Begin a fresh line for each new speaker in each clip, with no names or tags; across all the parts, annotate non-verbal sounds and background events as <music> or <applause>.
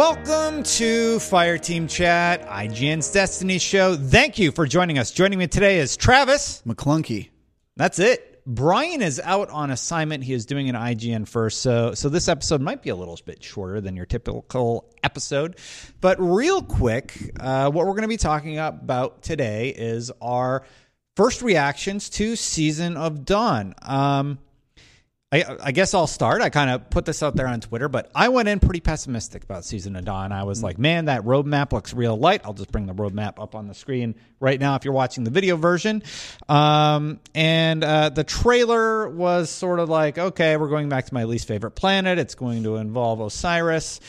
Welcome to Fireteam Chat, IGN's Destiny Show. Thank you for joining us. Joining me today is Travis.
McClunky.
That's it. Brian is out on assignment. He is doing an IGN first, so so this episode might be a little bit shorter than your typical episode. But real quick, uh, what we're going to be talking about today is our first reactions to Season of Dawn. Um, I, I, guess I'll start. I kind of put this out there on Twitter, but I went in pretty pessimistic about Season of Dawn. I was mm. like, man, that roadmap looks real light. I'll just bring the roadmap up on the screen right now if you're watching the video version. Um, and uh, the trailer was sort of like, okay, we're going back to my least favorite planet. It's going to involve Osiris,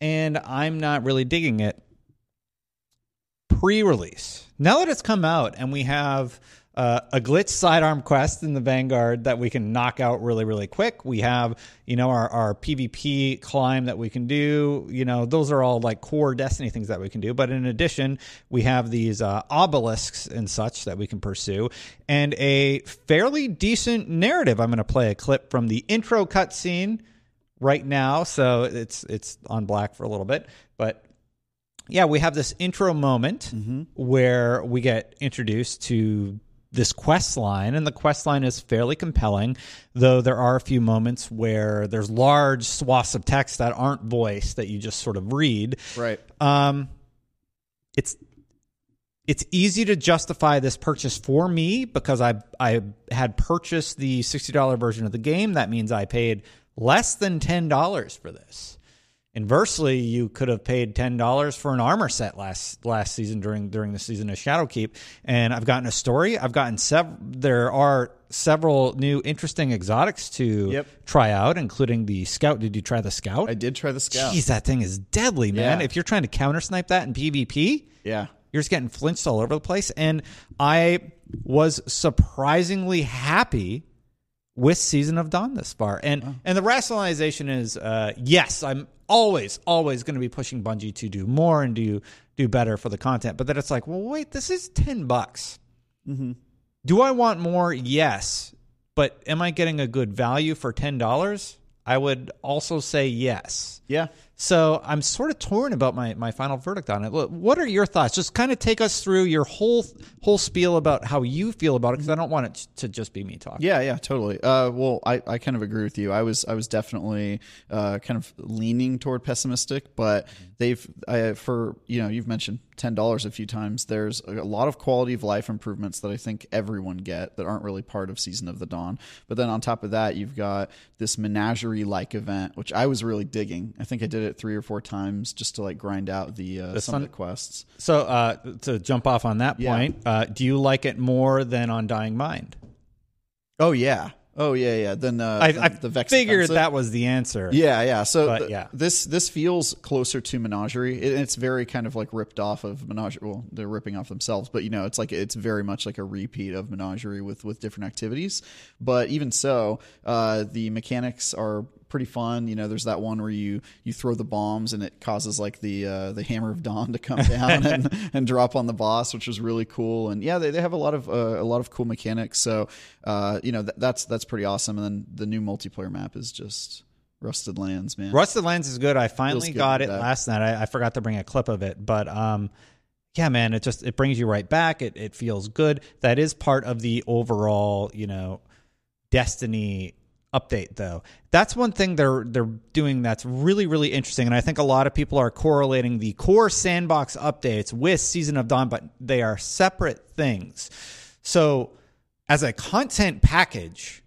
and I'm not really digging it. Pre release. Now that it's come out and we have uh, a glitch sidearm quest in the Vanguard that we can knock out really, really quick. We have, you know, our, our PvP climb that we can do. You know, those are all like core Destiny things that we can do. But in addition, we have these uh, obelisks and such that we can pursue, and a fairly decent narrative. I'm going to play a clip from the intro cutscene right now, so it's it's on black for a little bit, but yeah, we have this intro moment mm-hmm. where we get introduced to this quest line, and the quest line is fairly compelling, though there are a few moments where there's large swaths of text that aren't voiced that you just sort of read.
Right.
Um, it's it's easy to justify this purchase for me because I I had purchased the sixty dollar version of the game. That means I paid less than ten dollars for this. Inversely, you could have paid ten dollars for an armor set last last season during during the season of Shadowkeep, and I've gotten a story. I've gotten several. There are several new interesting exotics to
yep.
try out, including the scout. Did you try the scout?
I did try the scout.
Jeez, that thing is deadly, man. Yeah. If you're trying to counter snipe that in PvP,
yeah,
you're just getting flinched all over the place. And I was surprisingly happy with Season of Dawn this far. And and the rationalization is uh, yes, I'm always, always going to be pushing Bungie to do more and do do better for the content. But then it's like, well, wait, this is ten bucks. Mm-hmm. Do I want more? Yes, but am I getting a good value for ten dollars? I would also say yes.
Yeah.
So I'm sort of torn about my, my final verdict on it. What are your thoughts? Just kind of take us through your whole whole spiel about how you feel about it, because I don't want it to just be me talking.
Yeah, yeah, totally. Uh, well, I, I kind of agree with you. I was I was definitely uh, kind of leaning toward pessimistic, but they've I, for you know you've mentioned ten dollars a few times. There's a lot of quality of life improvements that I think everyone get that aren't really part of Season of the Dawn. But then on top of that, you've got this menagerie like event, which I was really digging. I think I did it three or four times just to like grind out the, uh, the some of the quests.
So uh, to jump off on that point, yeah. uh, do you like it more than Undying Mind?
Oh yeah, Oh yeah, yeah. Then uh,
I, I the Vex figured offensive. that was the answer.
Yeah, yeah. So but, th- yeah. this this feels closer to Menagerie. It, it's very kind of like ripped off of Menagerie. Well, they're ripping off themselves, but you know, it's like it's very much like a repeat of Menagerie with with different activities. But even so, uh, the mechanics are pretty fun. You know, there's that one where you you throw the bombs and it causes like the uh, the hammer of dawn to come <laughs> down and, and drop on the boss, which was really cool. And yeah, they, they have a lot of uh, a lot of cool mechanics. So uh, you know th- that's that's pretty awesome. And then the new multiplayer map is just Rusted Lands, man.
Rusted Lands is good. I finally good got it that. last night. I, I, forgot to bring a clip of it, but um, yeah, man, it just it brings you right back. It it feels good. That is part of the overall, you know, Destiny update though. That's one thing they're they're doing that's really really interesting and I think a lot of people are correlating the core sandbox updates with Season of Dawn but they are separate things. So as a content package,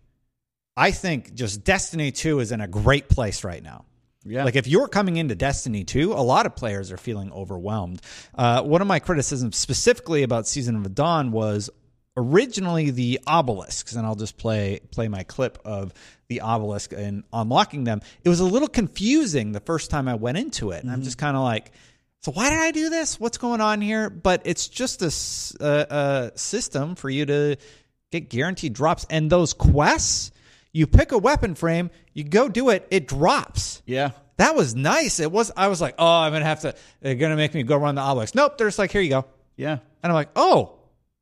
I think just Destiny 2 is in a great place right now. Yeah. Like if you're coming into Destiny 2, a lot of players are feeling overwhelmed. Uh, one of my criticisms specifically about Season of Dawn was originally the obelisks, and I'll just play play my clip of the obelisk and unlocking them. It was a little confusing the first time I went into it, and mm-hmm. I'm just kind of like, so why did I do this? What's going on here? But it's just a, a, a system for you to get guaranteed drops, and those quests. You pick a weapon frame, you go do it, it drops.
Yeah.
That was nice. It was I was like, "Oh, I'm to have to they're to make me go run the obelisk." Nope, they're just like, "Here you go."
Yeah.
And I'm like, "Oh,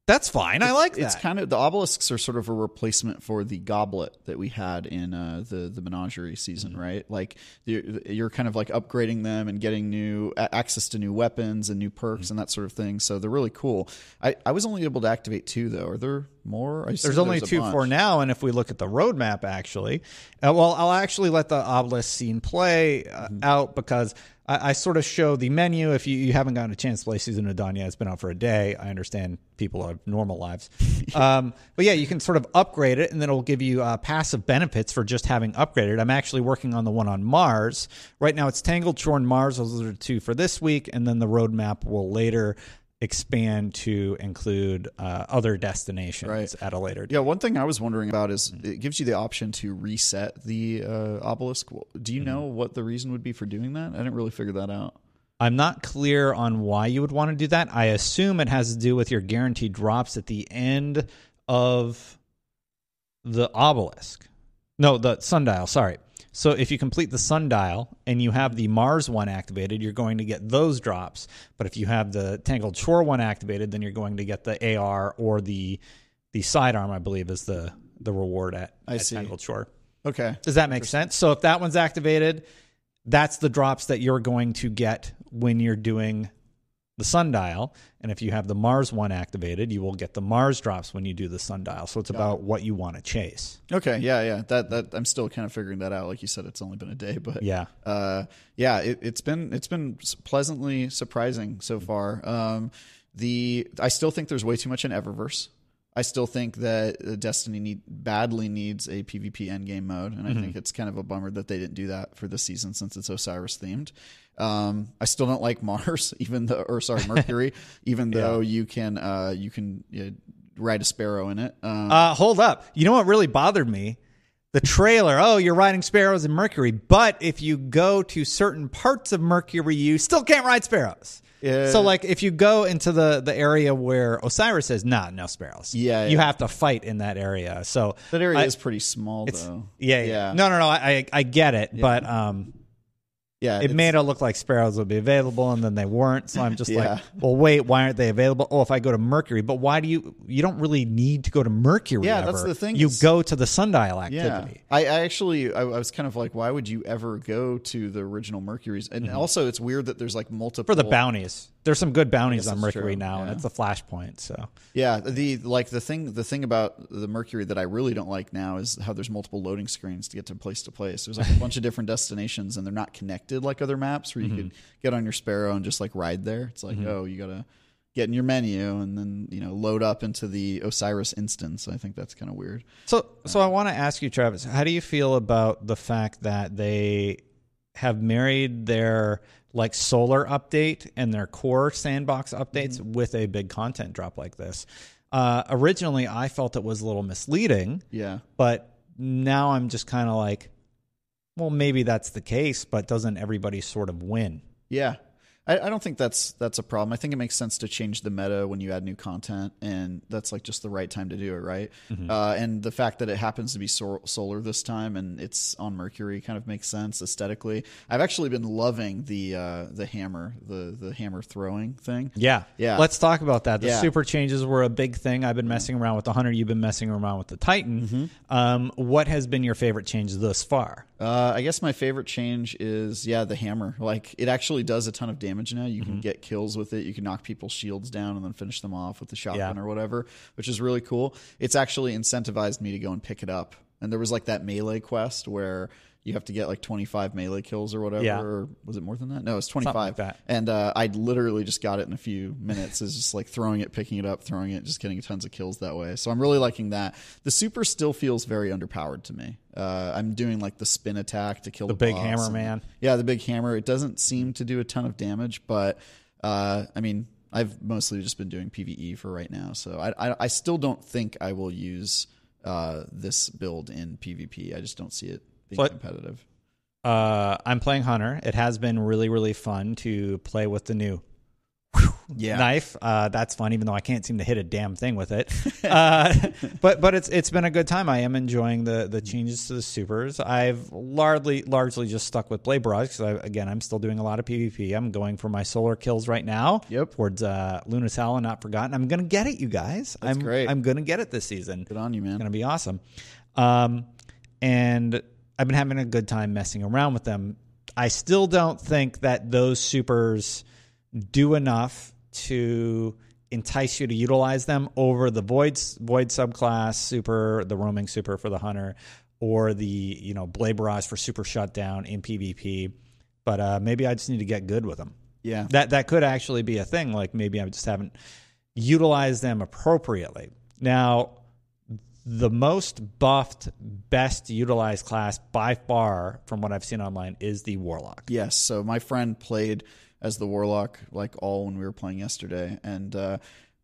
That's fine. I like that.
It's kind of the obelisks are sort of a replacement for the goblet that we had in uh, the the menagerie season,
Mm-hmm.
right? Like you're, you're kind of like upgrading them and getting new access to new weapons and new perks
Mm-hmm.
and that sort of thing. So they're really cool. I, I was only able to activate two though. Are there more?
There's only two
bunch.
for now, and if we look at the roadmap, actually, uh, well, I'll actually let the obelisk scene play uh,
Mm-hmm.
out because I, I sort of show the menu. If you, you haven't gotten a chance to play Season of Dawn yet, it's been out for a day. I understand people have normal lives, <laughs> um, but yeah, you can sort of upgrade it, and then it'll give you uh, passive benefits for just having upgraded. I'm actually working on the one on Mars right now. It's Tangled Shore and Mars. Those are the two for this week, and then the roadmap will later expand to include uh, other destinations
Right.
at a later date.
Yeah, one thing I was wondering about is it gives you the option to reset the uh, obelisk. Do
Mm-hmm.
you know what the reason would be for doing that? I didn't really figure that out.
I'm not clear on why you would want to do that. I assume it has to do with your guaranteed drops at the end of the obelisk. No, the sundial, sorry. So if you complete the sundial and you have the Mars one activated, you're going to get those drops. But if you have the Tangled Shore one activated, then you're going to get the AR or the the sidearm, I believe, is the the reward at,
I
at
see.
Tangled Shore.
Okay.
Does that make sense? So if that one's activated, that's the drops that you're going to get when you're doing the sundial. And if you have the Mars one activated, you will get the Mars drops when you do the sundial. So it's about what you want to chase.
Okay. Yeah. Yeah. That that I'm still kind of figuring that out. Like you said, it's only been a day, but
Yeah.
uh, yeah, it, it's been it's been pleasantly surprising so far. Um, the I still think there's way too much in Eververse. I still think that uh, Destiny need badly needs a PvP endgame mode, and I think it's kind of a bummer that they didn't do that for this season since it's Osiris themed. Um, I still don't like Mars, <laughs> even though, or sorry, <laughs> Mercury, even though you can uh, you can uh, ride a sparrow in it. Um,
Uh, hold up. You know what really bothered me? The trailer. Oh, you're riding sparrows in Mercury. But if you go to certain parts of Mercury, you still can't ride sparrows.
Yeah.
So, like, if you go into the, the area where Osiris is, nah, no sparrows.
Yeah,
You
yeah.
have to fight in that area. So
that area
I-
is pretty small, though.
Yeah, yeah. No, no, no. I, I, I get it, but um,
yeah,
it made it look like sparrows would be available, and then they weren't. So I'm just
Yeah.
like, well, wait, why aren't they available? Oh, if I go to Mercury, but why do you? You don't really need to go to Mercury.
Yeah, that's the thing
You go to the sundial
Yeah,
activity.
I, I actually I, I was kind of like, why would you ever go to the original Mercury's? And also, it's weird that there's like multiple
Mm-hmm. For the bounties, there's some good bounties on Mercury
true,
now, and it's a flashpoint. So
Yeah, the like the thing the thing about the Mercury that I really don't like now is how there's multiple loading screens to get to place to place. There's like a bunch of different destinations and they're not connected like other maps where you mm-hmm. could get on your Sparrow and just like ride there. It's like, mm-hmm. oh, you gotta get in your menu and then you know load up into the Osiris instance. I think that's kind of weird.
So, so I want to ask you, Travis, how do you feel about the fact that they have married their like solar update and their core sandbox updates with a big content drop like this? Uh, originally, I felt it was a little misleading,
Yeah.
but now I'm just kind of like, well, maybe that's the case, but doesn't everybody sort of win?
Yeah. I, I don't think that's that's a problem. I think it makes sense to change the meta when you add new content, and that's like just the right time to do it, right? Uh, and the fact that it happens to be sol- solar this time and it's on Mercury kind of makes sense aesthetically. I've actually been loving the uh, the hammer, the the hammer throwing thing.
Yeah.
Yeah.
Let's talk about that. The
Yeah.
super changes were a big thing. I've been messing around with the Hunter. You've been messing around with the Titan.
Mm-hmm.
Um, what has been your favorite change thus far?
Uh, I guess my favorite change is yeah the hammer. Like it actually does a ton of damage now. You can mm-hmm. get kills with it. You can knock people's shields down and then finish them off with the shotgun
Yeah.
or whatever, which is really cool. It's actually incentivized me to go and pick it up. And there was like that melee quest where you have to get like 25 melee kills or whatever.
Yeah.
Or was it more than that? No, it's 25.
like that.
And uh, I literally just got it in a few minutes. Is just like throwing it, picking it up, throwing it, just getting tons of kills that way. So I'm really liking that. The super still feels very underpowered to me. Uh, I'm doing like the spin attack to kill the,
big
boss
hammer
and-
man.
Yeah, the big hammer. It doesn't seem to do a ton of damage, but uh, I mean, I've mostly just been doing PVE for right now. So I, I, I still don't think I will use uh, this build in PvP. I just don't see it being
But-
competitive.
Uh, I'm playing Hunter. It has been really, really fun to play with the new
Yeah.
knife. Uh, that's fun, even though I can't seem to hit a damn thing with it. <laughs> uh, but but it's it's been a good time. I am enjoying the the changes to the supers. I've largely largely just stuck with blade barrage because again I'm still doing a lot of PvP. I'm going for my solar kills right now.
Yep.
Towards uh, Luna's and Not Forgotten. I'm gonna get it, you guys.
That's
I'm
great.
I'm gonna get it this season.
Good on you, man.
It's gonna be awesome. Um, and I've been having a good time messing around with them. I still don't think that those supers do enough to entice you to utilize them over the void void subclass super, the roaming super for the hunter, or the you know blade barrage for super shutdown in PvP. But uh, maybe I just need to get good with them.
Yeah.
That that could actually be a thing. Like maybe I just haven't utilized them appropriately. Now, the most buffed, best utilized class by far, from what I've seen online, is the warlock.
Yes. So my friend played as the warlock like all when we were playing yesterday, and uh,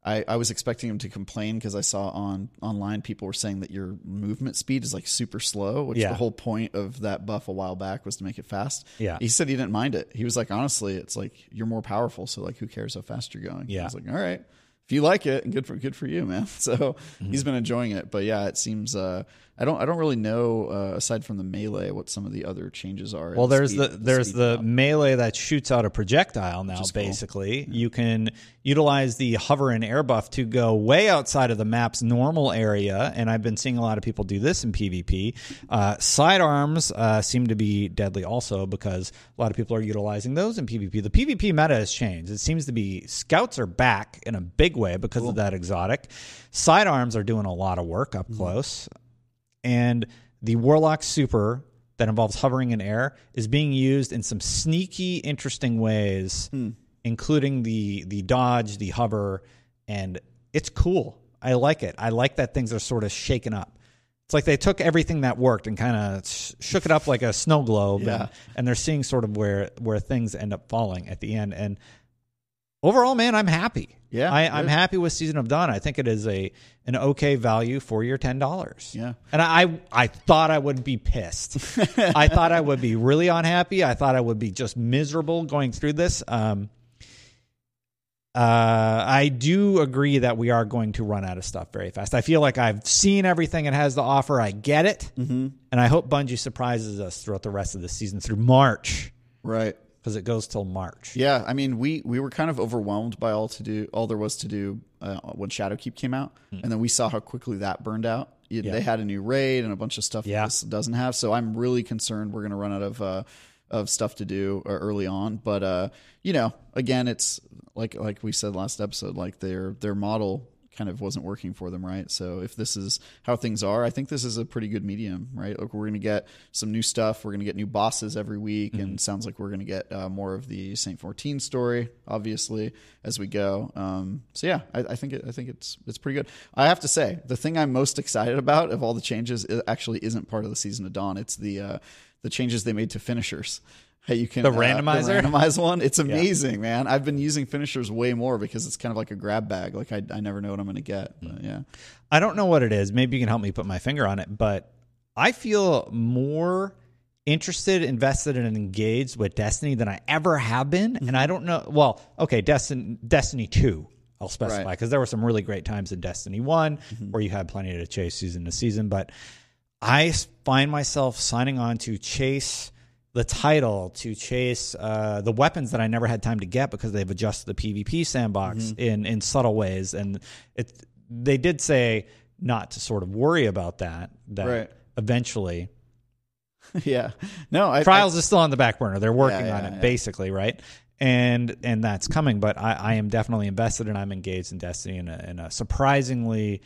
I, I was expecting him to complain because I saw on online people were saying that your movement speed is like super slow, which
Yeah.
the whole point of that buff a while back was to make it fast.
Yeah.
He said he didn't mind it. He was like, honestly, it's like you're more powerful, so like who cares how fast you're going?
Yeah.
I was like, all right. If you like it, good for good for you, man. <laughs> So
Mm-hmm.
he's been enjoying it, but yeah, it seems uh, I don't I don't really know uh, aside from the melee what some of the other changes are.
Well, there's
speed-
the there's the melee that shoots out a projectile now.
is cool.
Basically, you can utilize the hover and air buff to go way outside of the map's normal area, and I've been seeing a lot of people do this in PvP. Uh, sidearms uh, seem to be deadly also because a lot of people are utilizing those in PvP. The PvP meta has changed. It seems to be scouts are back in a big way because of that exotic. Sidearms are doing a lot of work up close and the warlock super that involves hovering in air is being used in some sneaky interesting ways hmm. including the the dodge the hover and it's cool. I like it. I like that things are sort of shaken up. It's like they took everything that worked and kind of shook it up like a snow globe
Yeah.
and, and they're seeing sort of where where things end up falling at the end. And overall man i'm happy
Yeah,
I, I'm happy with Season of Dawn. I think it is a an okay value for your ten dollars.
Yeah.
and I I thought I would be pissed. <laughs> I thought I would be really unhappy. I thought I would be just miserable going through this. Um, uh, I do agree that we are going to run out of stuff very fast. I feel like I've seen everything it has to offer. I get it, mm-hmm. and I hope Bungie surprises us throughout the rest of the season through March
right.
Because it goes till March.
Yeah, I mean, we we were kind of overwhelmed by all to do, all there was to do uh, when Shadowkeep came out, and then we saw how quickly that burned out. You-.
Yeah.
They had a new raid and a bunch of stuff
Yeah.
this doesn't have. So I'm really concerned we're going to run out of uh, of stuff to do uh, early on. But uh, you know, again, it's like like we said last episode, like their their model kind of wasn't working for them, right? So if this is how things are, I think this is a pretty good medium, right? Like we're going to get some new stuff, we're going to get new bosses every week, and sounds like we're going to get uh, more of the Saint Fourteen story, obviously, as we go. Um, so yeah, I, I think it, I think it's it's pretty good. I have to say, the thing I'm most excited about of all the changes actually isn't part of the season of Dawn. It's the uh, the changes they made to finishers. Hey, you can
The
uh,
randomizer?
randomize one. It's <laughs> amazing, man. I've been using finishers way more because it's kind of like a grab bag. Like I, I never know what I'm going to get. But mm. yeah,
I don't know what it is. Maybe you can help me put my finger on it, but I feel more interested, invested, and engaged with Destiny than I ever have been. And mm-hmm. I don't know. Well, okay, Destiny, Destiny Two. I'll specify
Right.
because there were some really great times in Destiny One mm-hmm. where you had plenty to chase season to season, but I find myself signing on to chase the title, to chase uh, the weapons that I never had time to get because they've adjusted the PvP sandbox in in subtle ways, and it they did say not to sort of worry about that. That
Right.
eventually <laughs>
yeah. No, I,
trials is still on the back burner. They're working
Yeah,
on it
yeah.
basically, right? And and that's coming, but I, I am definitely invested and I'm engaged in Destiny in a, in a surprisingly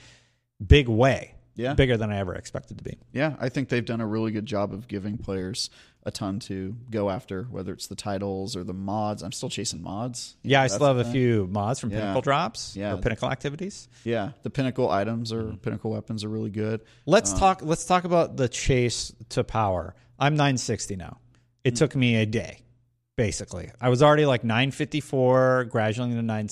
big way.
Yeah.
bigger than I ever expected to be.
yeah, I think they've done a really good job of giving players a ton to go after, whether it's the titles or the mods. I'm still chasing mods.
Yeah,
know,
I still have a
thing.
few mods from
Yeah.
Pinnacle drops
Yeah.
or Pinnacle activities.
Yeah, the pinnacle items or
Mm-hmm.
pinnacle weapons are really good.
Let's talk. Let's talk about the chase to power. I'm 960 now. It took me a day, basically. I was already like 954, gradually to nine,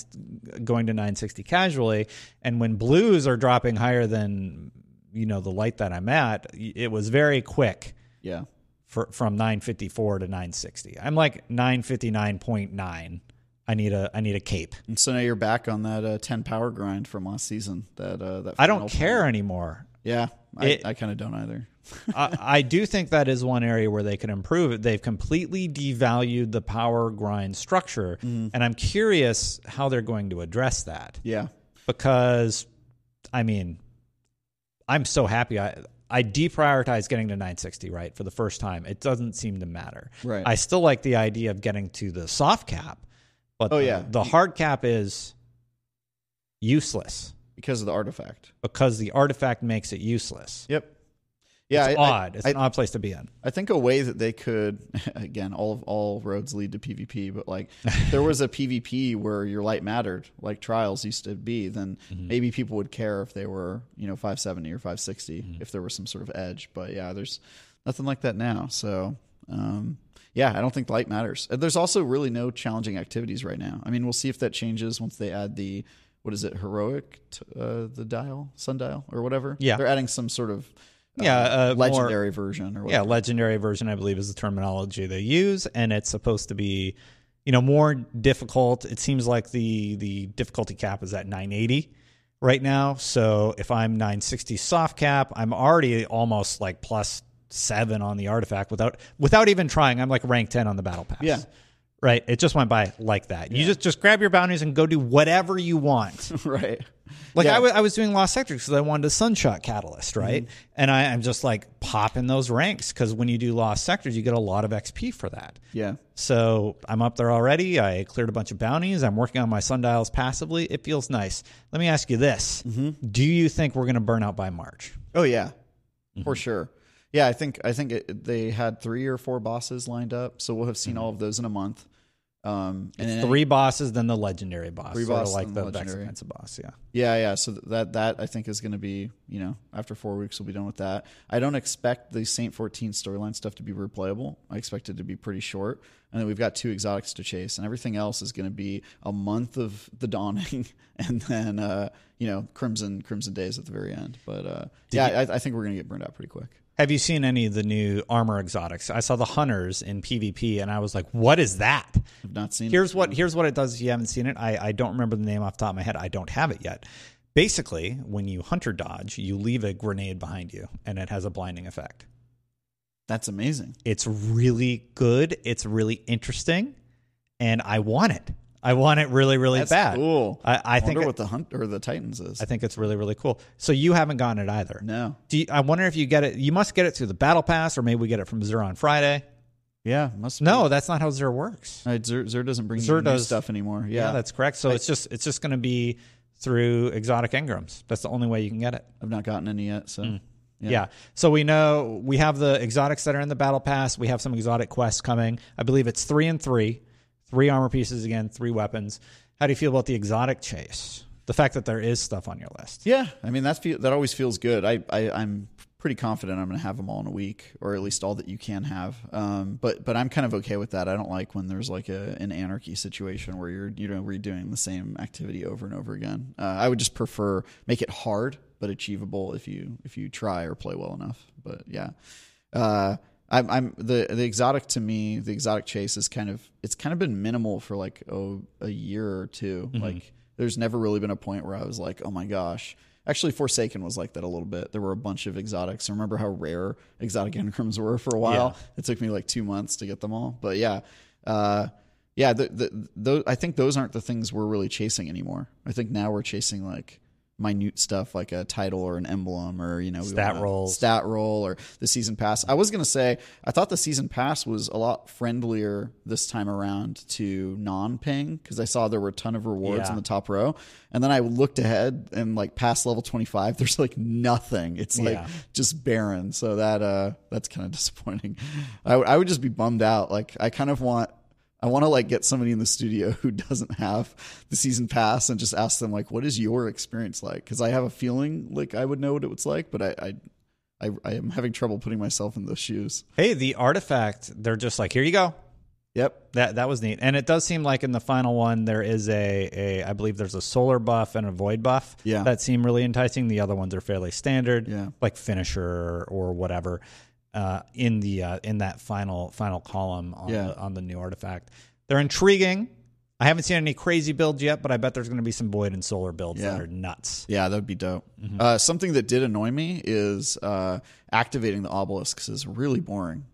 going to 960 casually. And when blues are dropping higher than you know the light that I'm at, it was very quick
Yeah.
For from 954 to 960. I'm like 959.9. I need a I need a cape.
And so now you're back on that uh, 10 power grind from last season. That uh, that
I don't care anymore.
Yeah, I,
It-
I kind of don't either. <laughs>
I, I do think that is one area where they can improve it. They've completely devalued the power grind structure, and I'm curious how they're going to address that.
Yeah,
because I mean, I'm so happy. I I deprioritize getting to 960 right for the first time. It doesn't seem to matter.
Right.
I still like the idea of getting to the soft cap, but
Oh,
the,
yeah.
the hard cap is useless
because of the artifact.
because the artifact makes it useless.
Yep. Yeah,
It's
I-
odd. it's
I-
an odd place to be in.
I think a way that they could, <laughs> again, all of all roads lead to PvP, but like there was a PvP where your light mattered, like trials used to be, then
Mm-hmm.
maybe people would care if they were, you know, 570 or 560,
Mm-hmm.
if there was some sort of edge. But yeah, there's nothing like that now. So, um, yeah, I don't think light matters. There's also really no challenging activities right now. I mean, we'll see if that changes once they add the, what is it, heroic, uh, the dial, sundial, or whatever.
Yeah.
They're adding some sort of
Yeah, uh, more-
legendary version or
Yeah, legendary version, I believe, is the terminology they use, and it's supposed to be, you know, more difficult. It seems like the the difficulty cap is at 980 right now. So if I'm 960 soft cap, I'm already almost like plus seven on the artifact without without even trying. I'm like rank 10 on the battle pass.
Yeah.
Right. It just went by like that. You just just grab your bounties and go do whatever you want. <laughs>
right.
Like
Yeah.
I I was doing Lost Sector because I wanted a Sunshot Catalyst, right?
Mm-hmm.
And I, I'm just like popping those ranks because when you do Lost Sectors, you get a lot of XP for that.
Yeah.
So I'm up there already. I cleared a bunch of bounties. I'm working on my sundials passively. It feels nice. Let me ask you this:
Mm-hmm.
Do you think we're going to burn out by March?
Oh yeah,
Mm-hmm.
for sure. Yeah, I think I think it, they had three or four bosses lined up, so we'll have seen all of those in a month. Um, and then
Mm-hmm. Three bosses, then the legendary boss,
Three bosses,
like the Vex
legendary.
Boss. Yeah.
Yeah, yeah. So that that I think is going to be you know after four weeks we'll be done with that. I don't expect the Saint fourteen storyline stuff to be replayable. I expect it to be pretty short, and then we've got two exotics to chase, and everything else is going to be a month of <laughs> the dawning, and then uh, you know Crimson Crimson Days at the very end. But uh, yeah, I, I think we're going to get burned out pretty quick.
Have you seen any of the new armor exotics? I saw the hunters in PvP, and I was like, "What is that?"
I've not seen.
Here's what here's what it does if you haven't seen it. I, I don't remember the name off the top of my head. I don't have it yet. Basically, when you hunter dodge, you leave a grenade behind you and it has a blinding effect.
That's amazing.
It's really good. It's really interesting, and I want it. I want it really, really
That's
bad.
cool.
I, I think
wonder what the hunt or the Titans is.
I think it's really, really cool. So you haven't gotten it either.
no.
Do you, I wonder if you get it? You must get it through the battle pass, or maybe we get it from Xur on Friday.
Yeah, must.
No, that's not how Xur works.
Be. Uh, Xur, Xur doesn't bring Xur new
does-
stuff anymore.
Yeah,
Yeah,
that's correct. So it's just it's just going to be through exotic engrams. That's the only way you can get it.
I've not gotten any yet. So
Mm. Yeah. So we know we have the exotics that are in the battle pass. We have some exotic quests coming. I believe it's three and three, three armor pieces again, three weapons. How do you feel about the exotic chase? The fact that there is stuff on your list.
Yeah, I mean that's that always feels good. I, I I'm pretty confident I'm going to have them all in a week, or at least all that you can have. Um, but but I'm kind of okay with that. I don't like when there's like a an anarchy situation where you're you know redoing the same activity over and over again. Uh, I would just prefer make it hard but achievable if you if you try or play well enough. But yeah. Uh, I'm, I'm the the exotic to me the exotic chase is kind of it's kind of been minimal for like oh a year or 2 like there's never really been a point where I was like oh my gosh. Actually Forsaken was like that a little bit. There were a bunch of exotics. I remember how rare exotic engrams were for a while. It took me like two months to get them all. But yeah uh, yeah the, the, those, I think those aren't the things we're really chasing anymore. I think now we're chasing like minute stuff like a title or an emblem or you know
Stat
wanna- stat roll or the season pass. I was gonna say I thought the season pass was a lot friendlier this time around to non-ping because I saw there were a ton of rewards
Yeah.
in the top row, and then I looked ahead and like past level twenty five, <laughs> there's like nothing. It's like
Yeah.
just barren. So that uh that's kind of <laughs> disappointing. I, would- I would just be bummed out. Like I kind of want. I want to like get somebody in the studio <laughs> who doesn't have the season pass and just ask them like, "What is your experience like?" Because I have a feeling like I would know what it was like, but I, I I, I am having trouble putting myself in those shoes.
Hey, the artifact, they're just like, here you go.
Yep.
That that was neat. And it does seem like in the final one there is a, a I believe there's a solar buff and a void buff.
Yeah.
That seem really enticing. The other ones are fairly standard.
Yeah.
Like finisher or whatever. Uh, in the uh, in that final final column on
Yeah.
the on the new artifact. They're intriguing. I haven't seen any crazy builds yet, but I bet there's going to be some Void and Solar builds
Yeah.
that are nuts.
Yeah, that would be dope.
Mm-hmm.
Uh, something that did annoy me is uh, activating the obelisks is really boring.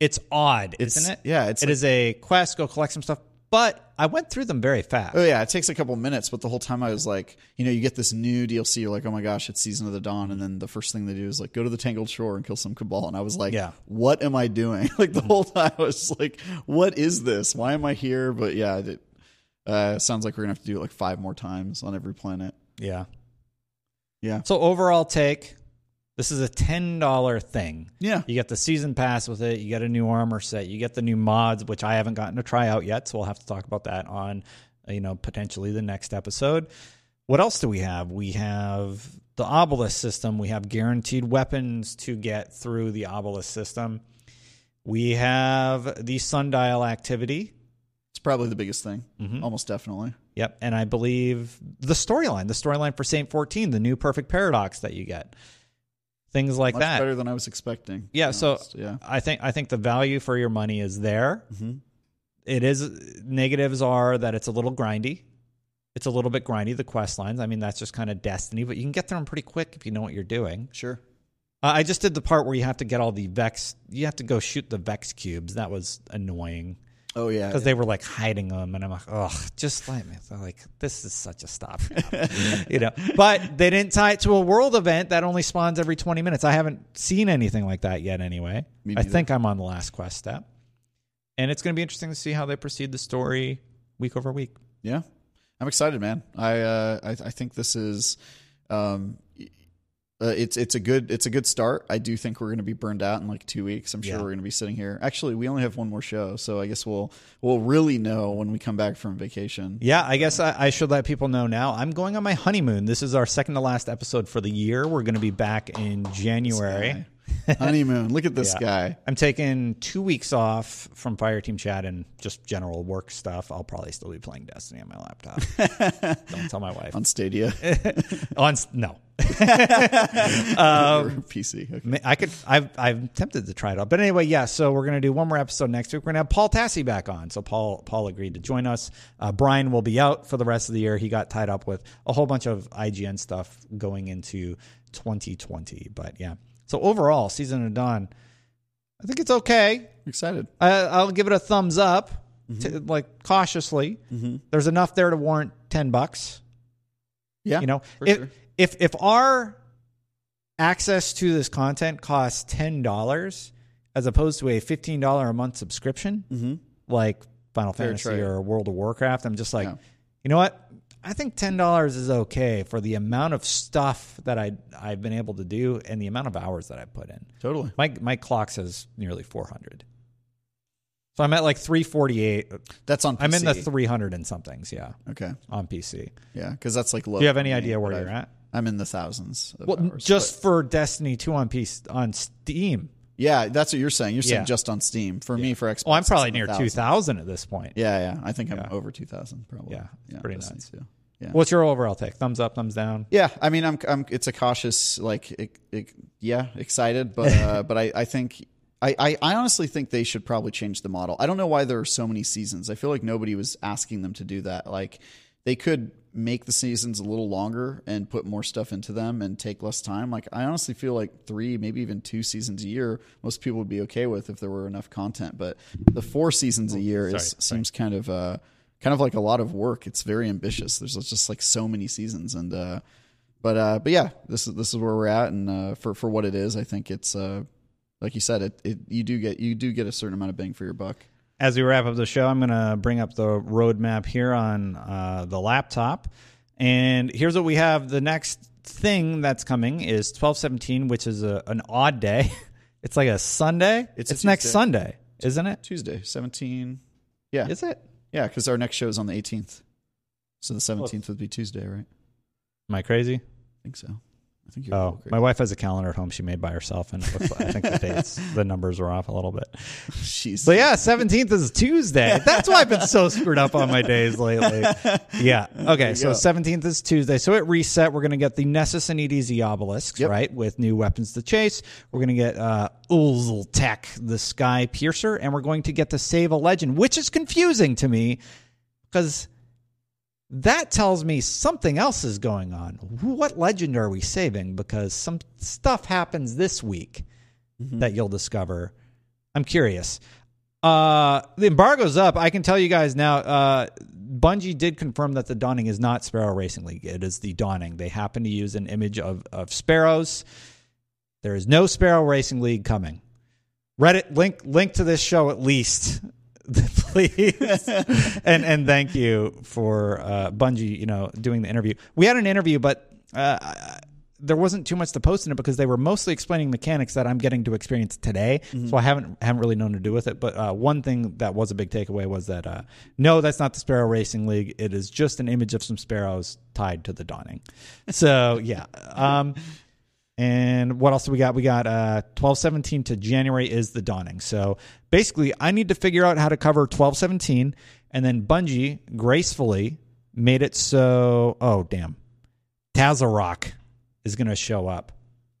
It's odd,
It's-
isn't it?
yeah, it's
It
like-
is a quest. Go collect some stuff. But I went through them very fast.
Oh yeah, it takes a couple minutes, but the whole time I was like, you know, you get this new DLC, you're like, oh my gosh, it's Season of the Dawn, and then the first thing they do is like go to the Tangled Shore and kill some Cabal, and I was like,
Yeah.
what am I doing? <laughs> Like the whole time I was like, what is this? Why am I here? But yeah, it uh, sounds like we're gonna have to do it like five more times on every planet.
Yeah.
Yeah,
So overall take, this is a ten dollar thing.
yeah,
You get the season pass with it. You get a new armor set. You get the new mods, which I haven't gotten to try out yet. So we'll have to talk about that on, you know, potentially the next episode. What else do we have? We have the obelisk system. We have guaranteed weapons to get through the obelisk system. We have the sundial activity.
it's probably the biggest thing,
Mm-hmm.
almost definitely.
Yep, and I believe the storyline, the storyline for Saint 14, the new perfect paradox that you get. Things like
Much
that.
better than I was expecting.
Yeah, so
honest. yeah,
I think I think the value for your money is there.
Mhm.
It is negatives are that it's a little grindy. It's a little bit grindy the quest lines. I mean that's just kind of destiny, but you can get through them pretty quick if you know what you're doing.
sure.
Uh, I just did the part where you have to get all the vex. You have to go shoot the vex cubes. That was annoying
Oh yeah,
because they were like hiding them, and I'm like, oh, just let me. Like, this is such a stop, <laughs> you know. But they didn't tie it to a world event that only spawns every 20 minutes. I haven't seen anything like that yet. Anyway, I think I'm on the last quest step, and it's going to be interesting to see how they proceed the story week over week.
Yeah, I'm excited, man. I uh, I, I think this is, um, uh, it's it's a good it's a good start. I do think we're going to be burned out in like two weeks. I'm sure
Yeah.
we're going to be sitting here. Actually, we only have one more show, so I guess we'll we'll really know when we come back from vacation.
Yeah, I guess I, I should let people know now. I'm going on my honeymoon. This is our second to last episode for the year. We're going to be back in January. <laughs>
Honeymoon. Look at this
Yeah.
guy.
I'm taking two weeks off from Fireteam Chat and just general work stuff. I'll probably still be playing Destiny on my laptop. <laughs> Don't tell my wife.
On Stadia <laughs>
On no,
or PC. Okay.
I could. I've I'm tempted to try it out, but anyway, yeah. So we're gonna do one more episode next week. We're gonna have Paul Tassi back on. So Paul Paul agreed to join us. Uh, Brian will be out for the rest of the year. He got tied up with a whole bunch of IGN stuff going into 2020. But yeah. So overall, season of dawn. I think it's okay.
Excited.
I, I'll give it a thumbs up, mm-hmm. to, like cautiously. Mm-hmm. There's enough there to warrant ten bucks.
Yeah.
You know, if
sure.
if if our access to this content costs ten dollars as opposed to a fifteen dollar a month subscription, mm-hmm. like Final
Fair
Fantasy
trade.
or World of Warcraft, I'm just like,
Yeah.
you know what? I think ten dollars is okay for the amount of stuff that I I've been able to do and the amount of hours that I put in.
Totally.
My my clock says nearly four hundred. So I'm at like 348.
That's on. PC.
I'm in the 300 and somethings, yeah,
okay.
on PC.
Yeah, because that's like low.
Do you have any idea where you're
I've-
at?
I'm in the thousands. Of
Well,
hours,
just for Destiny 2 on PC on Steam.
Yeah, that's what you're saying. You're saying
Yeah.
just on Steam. For me, for Xbox,
Oh, I'm
it's
probably
in the
near
thousands.
2,000 at this point.
Yeah, yeah. I think I'm
Yeah.
over 2,000 probably.
Yeah, it's pretty nuts.
2. Yeah.
What's your overall take? Thumbs up, thumbs down?
Yeah, I mean, I'm, I'm. It's a cautious, like, yeah, excited, but, uh, <laughs> but I, I think, I, I, I honestly think they should probably change the model. I don't know why there are so many seasons. I feel like nobody was asking them to do that. Like, they could make the seasons a little longer and put more stuff into them and take less time. Like, I honestly feel like three, maybe even two seasons a year, most people would be okay with if there were enough content. But the four seasons a year is
sorry, sorry.
seems kind of, uh, kind of like a lot of work. It's very ambitious. There's just like so many seasons and, uh, but uh, but yeah, this is this is where we're at, and uh, for for what it is, I think it's uh, like you said, it, it you do get you do get a certain amount of bang for your buck.
As we wrap up the show, I'm going to bring up the roadmap here on uh, the laptop. And here's what we have. The next thing that's coming is 1217, which is a, an odd day. <laughs> It's like a Sunday.
It's
It's,
a
next. Sunday, isn't it?
Tuesday, seventeen. Yeah,
Is it?
yeah, because our next show is on the 18th, so the 17th would be Tuesday, right?
Am I crazy?
I think so. I think you're.
Oh, my wife has a calendar at home she made by herself, and looks I think the dates, <laughs> the numbers are off a little bit.
Jeez.
So yeah, seventeenth is Tuesday. That's why I've been so screwed up on my days lately. Yeah. <laughs> Okay. So seventeenth is Tuesday. So it reset. We're gonna get the Nessus and EDZ obelisks,
Yep.
right, with new weapons to chase. We're gonna get uh, Ulzultek, the Sky Piercer, and we're going to get to save a legend, which is confusing to me. because that tells me something else is going on. What legend are we saving? Because some stuff happens this week that you'll discover. I'm curious. Uh, the embargo's up. I can tell you guys now. Uh, Bungie did confirm that the Dawning is not Sparrow Racing League. It is the Dawning. They happen to use an image of of sparrows. There is no Sparrow Racing League coming. Reddit link link to this show at least, <laughs> please. <laughs> and and thank you for uh, Bungie, you know, doing the interview. We had an interview, but uh, there wasn't too much to post in it because they were mostly explaining mechanics that I'm getting to experience today. So I haven't haven't really known to do with it. But uh, one thing that was a big takeaway was that uh, no, that's not the Sparrow Racing League. It is just an image of some sparrows tied to the Dawning. So yeah. Um, and what else do we got? We got uh, 1217 to January is the dawning. So basically, I need to figure out how to cover 1217. And then Bungie gracefully made it so. Oh, damn. Tazarok is going to show up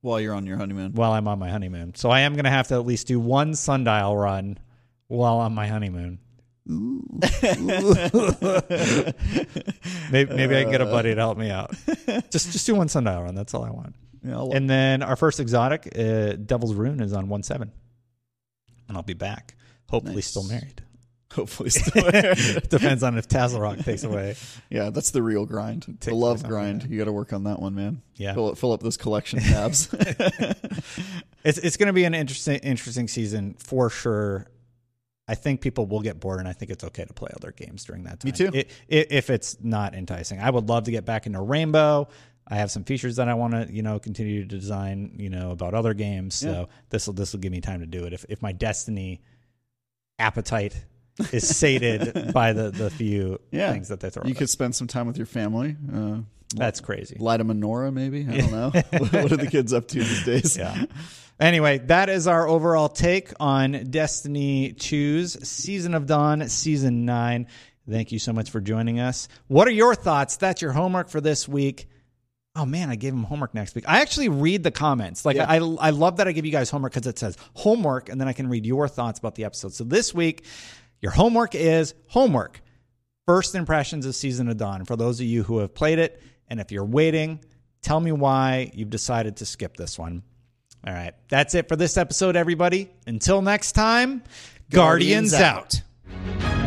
While you're on your honeymoon.
while I'm on my honeymoon. So I am going to have to at least do one sundial run while on my honeymoon. <laughs> maybe, maybe I can get a buddy to help me out. Just just do one sundial run. That's all I want.
Yeah,
And then our first exotic, uh, Devil's Ruin, is on one seven, and I'll be back. Hopefully,
Nice. <laughs>
still married.
hopefully <laughs> still.
Depends on if Tazarok takes away.
yeah, that's the real grind. The love grind. You got to work on that one, man.
Yeah.
Fill, fill up those collection <laughs> tabs.
It's it's going to be an interesting interesting season for sure. I think people will get bored, and I think it's okay to play other games during that time.
Me too.
I- i- if it's not enticing, I would love to get back into Rainbow. I have some features that I want to, you know, continue to design, you know, about other games. So this will this will give me time to do it. If if my Destiny appetite is sated <laughs> by the the few
Yeah.
things that they throw.
you could
us.
spend some time with your family. Uh,
That's crazy.
light a menorah, maybe. I don't know. <laughs> <laughs> what are the kids up to these days?
Yeah. Anyway, that is our overall take on Destiny 2's Season of Dawn, Season 9. Thank you so much for joining us. What are your thoughts? That's your homework for this week. Oh man, I gave him homework next week. I actually read the comments. Like
Yeah.
I, I love that I give you guys homework because it says homework, and then I can read your thoughts about the episode. So this week, your homework is homework. First impressions of Season of Dawn. For those of you who have played it, and if you're waiting, tell me why you've decided to skip this one. All right, that's it for this episode, everybody. Until next time, Guardians,
Guardians
out.